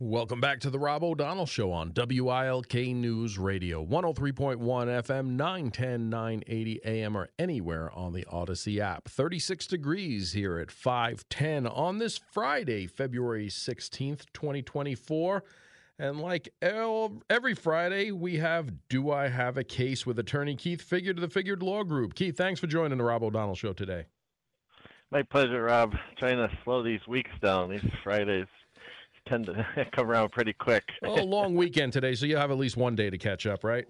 Welcome back to the Rob O'Donnell Show on WILK News Radio, 103.1 FM, 910, 980 AM, or anywhere on the Audacy app. 36 degrees here at 510 on this Friday, February 16th, 2024. And like every Friday, we have Do I Have a Case with attorney Keith Figured to the Figured Law Group. Keith, thanks for joining the Rob O'Donnell Show today. My pleasure, Rob. Trying to slow these weeks down. These Fridays tend to come around pretty quick. well, a long weekend today, so you have at least one day to catch up, right?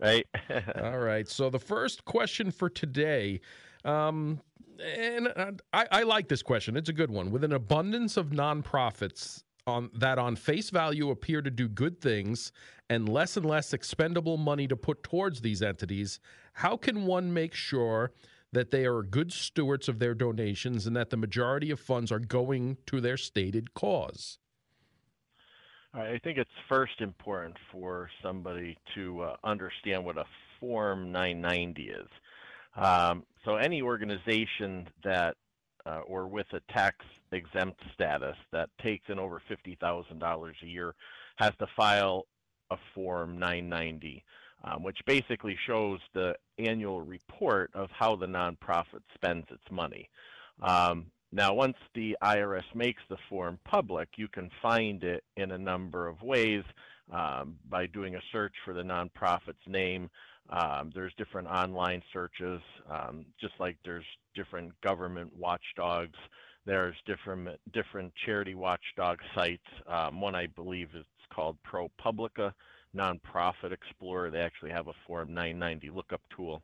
Right. All right. So the first question for today, um, and I, I like this question. It's a good one. With an abundance of nonprofits on that on face value appear to do good things and less and less expendable money to put towards these entities, how can one make sure that they are good stewards of their donations and that the majority of funds are going to their stated cause? I think it's first important for somebody to uh, understand what a Form 990 is. Um, so any organization that uh, or with a tax exempt status that takes in over $50,000 a year has to file a Form 990, um, which basically shows the annual report of how the nonprofit spends its money. Um, now, once the IRS makes the form public, you can find it in a number of ways um, by doing a search for the nonprofit's name. Um, there's different online searches, um, just like there's different government watchdogs. There's different different charity watchdog sites. Um, one I believe is called ProPublica Nonprofit Explorer. They actually have a Form 990 lookup tool.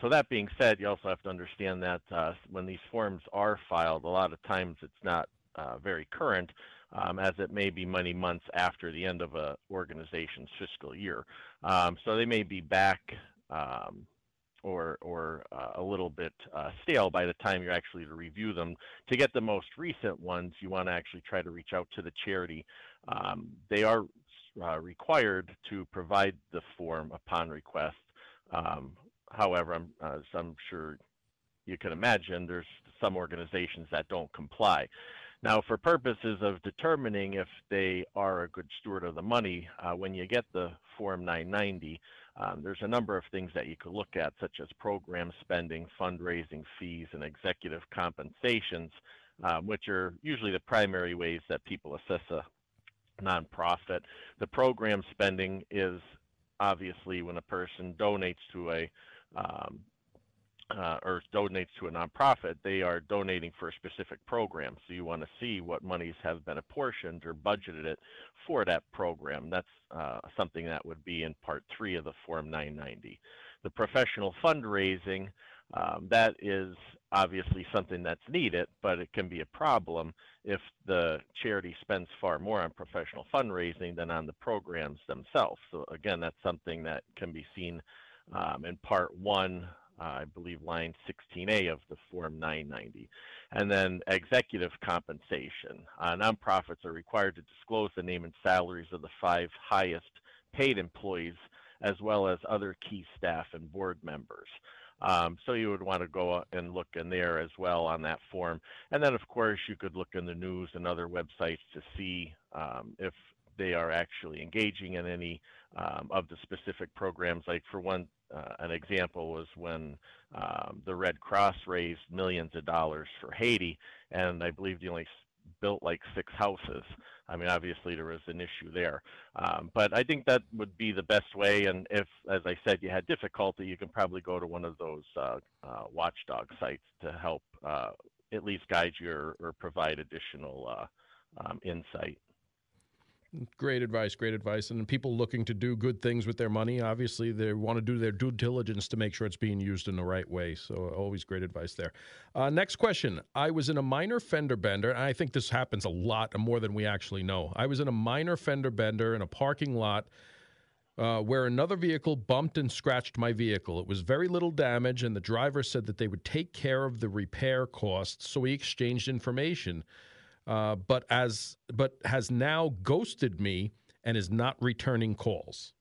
So that being said, you also have to understand that uh, when these forms are filed, a lot of times it's not uh, very current, um, as it may be many months after the end of a organization's fiscal year. Um, so they may be back um, or or uh, a little bit uh, stale by the time you're actually to review them. To get the most recent ones, you want to actually try to reach out to the charity. Um, they are uh, required to provide the form upon request. However, I'm, uh, as I'm sure you can imagine, there's some organizations that don't comply. Now, for purposes of determining if they are a good steward of the money, uh, when you get the Form 990, um, there's a number of things that you could look at, such as program spending, fundraising fees, and executive compensations, um, which are usually the primary ways that people assess a nonprofit. The program spending is obviously when a person donates to a um, uh, or donates to a nonprofit, they are donating for a specific program. So you want to see what monies have been apportioned or budgeted it for that program. That's uh, something that would be in Part 3 of the Form 990. The professional fundraising, um, that is obviously something that's needed, but it can be a problem if the charity spends far more on professional fundraising than on the programs themselves. So again, that's something that can be seen um, in part one, uh, I believe line 16A of the Form 990. And then executive compensation. Uh, nonprofits are required to disclose the name and salaries of the five highest paid employees as well as other key staff and board members. Um, so you would want to go and look in there as well on that form. And then, of course, you could look in the news and other websites to see um, if they are actually engaging in any um, of the specific programs. Like for one, uh, an example was when um, the Red Cross raised millions of dollars for Haiti, and I believe they only built like six houses. I mean, obviously there was an issue there, um, but I think that would be the best way. And if, as I said, you had difficulty, you can probably go to one of those uh, uh, watchdog sites to help uh, at least guide you or, or provide additional uh, um, insight. Great advice, great advice. And people looking to do good things with their money, obviously, they want to do their due diligence to make sure it's being used in the right way. So, always great advice there. Uh, next question. I was in a minor fender bender, and I think this happens a lot more than we actually know. I was in a minor fender bender in a parking lot. Uh, where another vehicle bumped and scratched my vehicle. It was very little damage, and the driver said that they would take care of the repair costs, so we exchanged information uh, but as but has now ghosted me and is not returning calls.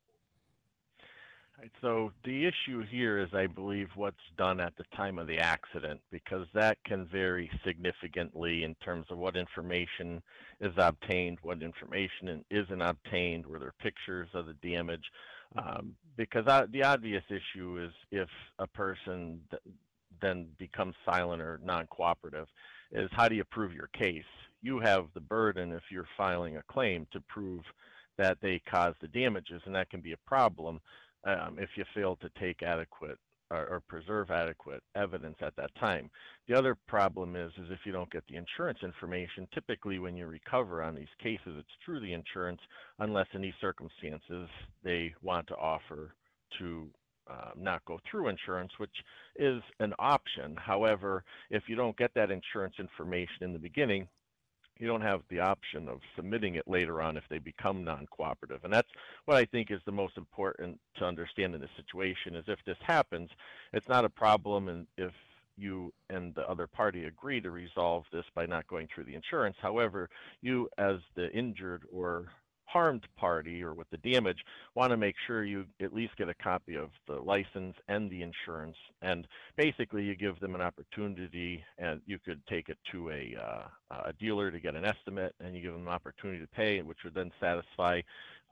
So the issue here is, I believe, what's done at the time of the accident, because that can vary significantly in terms of what information is obtained, what information isn't obtained, were there pictures of the damage. Um, because I, the obvious issue is if a person then becomes silent or non-cooperative, is how do you prove your case? You have the burden if you're filing a claim to prove that they caused the damages, and that can be a problem um, if you fail to take adequate or, or, preserve adequate evidence at that time. The other problem is, is if you don't get the insurance information, typically when you recover on these cases, it's through the insurance, unless in these circumstances they want to offer to uh, not go through insurance, which is an option. However, if you don't get that insurance information in the beginning, you don't have the option of submitting it later on if they become non-cooperative. And that's what I think is the most important to understand in this situation is if this happens, it's not a problem and if you and the other party agree to resolve this by not going through the insurance. However, you as the injured or harmed party or with the damage want to make sure you at least get a copy of the license and the insurance. And basically you give them an opportunity and you could take it to a, uh, a dealer to get an estimate and you give them an opportunity to pay which would then satisfy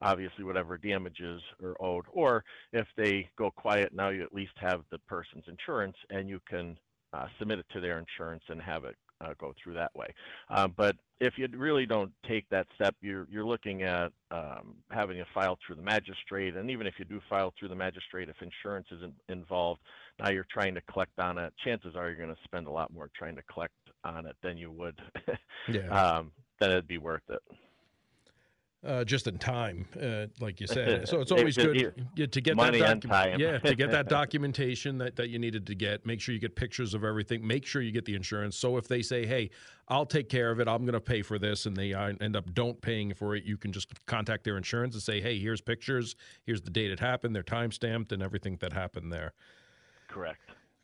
obviously whatever damages are owed. Or if they go quiet now you at least have the person's insurance and you can uh, submit it to their insurance and have it uh, go through that way. Uh, but if you really don't take that step, you're you're looking at um, having a file through the magistrate, and even if you do file through the magistrate, if insurance isn't involved, now you're trying to collect on it. Chances are you're going to spend a lot more trying to collect on it than you would. yeah. um, then it'd be worth it uh, just in time, uh, like you said. So it's always good to get money that docu- time. yeah, to get that documentation that, that you needed to get. Make sure you get pictures of everything. Make sure you get the insurance. So if they say, "Hey, I'll take care of it. I'm going to pay for this," and they uh, end up don't paying for it, you can just contact their insurance and say, "Hey, here's pictures. Here's the date it happened. They're time stamped and everything that happened there." Correct.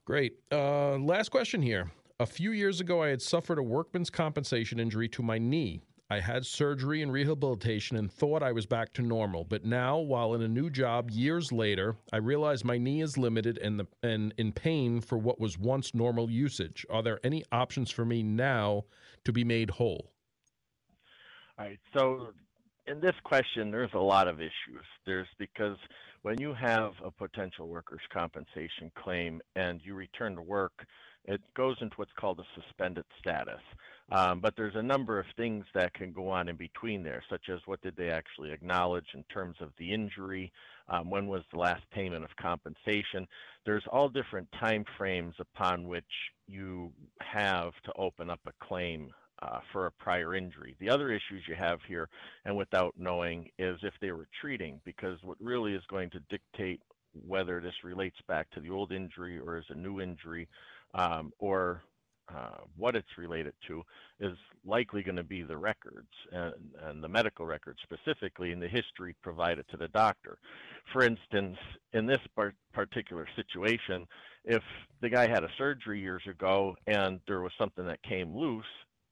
Great. Uh, last question here. A few years ago, I had suffered a workman's compensation injury to my knee. I had surgery and rehabilitation and thought I was back to normal. But now, while in a new job years later, I realize my knee is limited and, the, and in pain for what was once normal usage. Are there any options for me now to be made whole? All right. So, in this question, there's a lot of issues. There's because when you have a potential workers' compensation claim and you return to work, it goes into what's called a suspended status. Um, but there's a number of things that can go on in between there, such as what did they actually acknowledge in terms of the injury, um, when was the last payment of compensation. There's all different time frames upon which you have to open up a claim uh, for a prior injury. The other issues you have here, and without knowing, is if they were treating, because what really is going to dictate whether this relates back to the old injury or is a new injury, um, or uh, what it's related to is likely going to be the records and, and, the medical records specifically in the history provided to the doctor. For instance, in this part particular situation, if the guy had a surgery years ago and there was something that came loose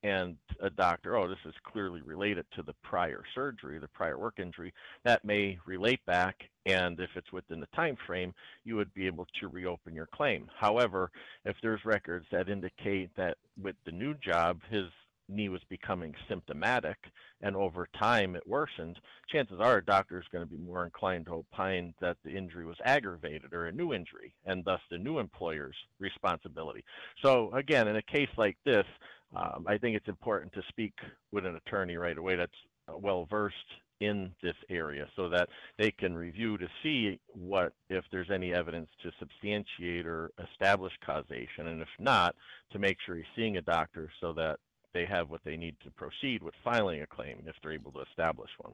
and a doctor, oh, this is clearly related to the prior surgery, the prior work injury, that may relate back, and if it's within the time frame, you would be able to reopen your claim. However, if there's records that indicate that with the new job, his knee was becoming symptomatic and over time it worsened, chances are a doctor is going to be more inclined to opine that the injury was aggravated or a new injury and thus the new employer's responsibility. So again, in a case like this, um, I think it's important to speak with an attorney right away that's uh, well versed in this area so that they can review to see what if there's any evidence to substantiate or establish causation and if not to make sure he's seeing a doctor so that they have what they need to proceed with filing a claim if they're able to establish one.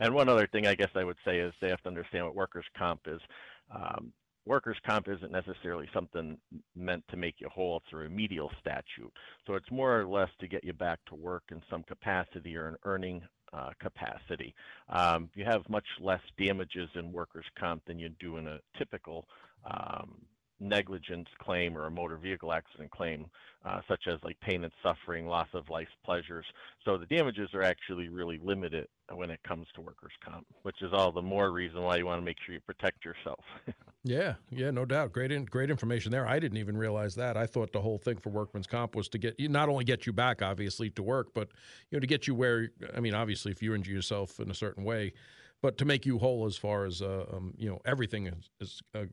And one other thing I guess I would say is they have to understand what workers' comp is. Um, workers' comp isn't necessarily something meant to make you whole. It's a remedial statute. So it's more or less to get you back to work in some capacity or an earning uh, capacity. Um, you have much less damages in workers' comp than you do in a typical um, negligence claim or a motor vehicle accident claim, uh, such as like pain and suffering, loss of life's pleasures. So the damages are actually really limited when it comes to workers' comp, which is all the more reason why you want to make sure you protect yourself. yeah, yeah, no doubt. Great, in, great information there. I didn't even realize that. I thought the whole thing for workman's comp was to get you not only get you back, obviously, to work, but you know to get you where. I mean, obviously, if you injure yourself in a certain way, but to make you whole as far as uh, um, you know everything is, is uh,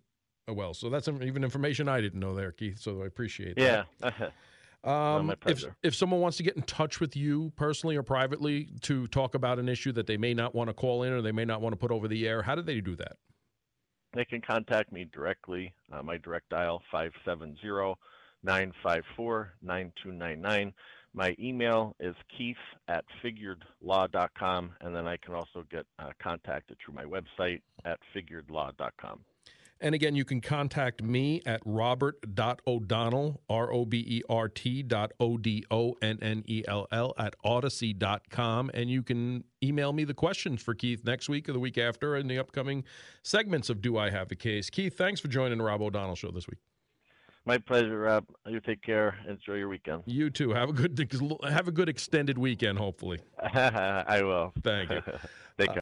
uh, well. So that's even information I didn't know there, Keith. So I appreciate that. Yeah. Um, if if someone wants to get in touch with you personally or privately to talk about an issue that they may not want to call in or they may not want to put over the air, how do they do that? They can contact me directly. Uh, my direct dial 570-954-9299. My email is keith at figuredlaw.com, and then I can also get uh, contacted through my website at figuredlaw.com. And again, you can contact me at robert.o'donnell, R O B E R T dot O D O N N E L L, at audacy.com. And you can email me the questions for Keith next week or the week after in the upcoming segments of Do I Have a Case? Keith, thanks for joining the Rob O'Donnell Show this week. My pleasure, Rob. You take care. Enjoy your weekend. You too. Have a good have a good extended weekend. Hopefully. I will. Thank you. take care.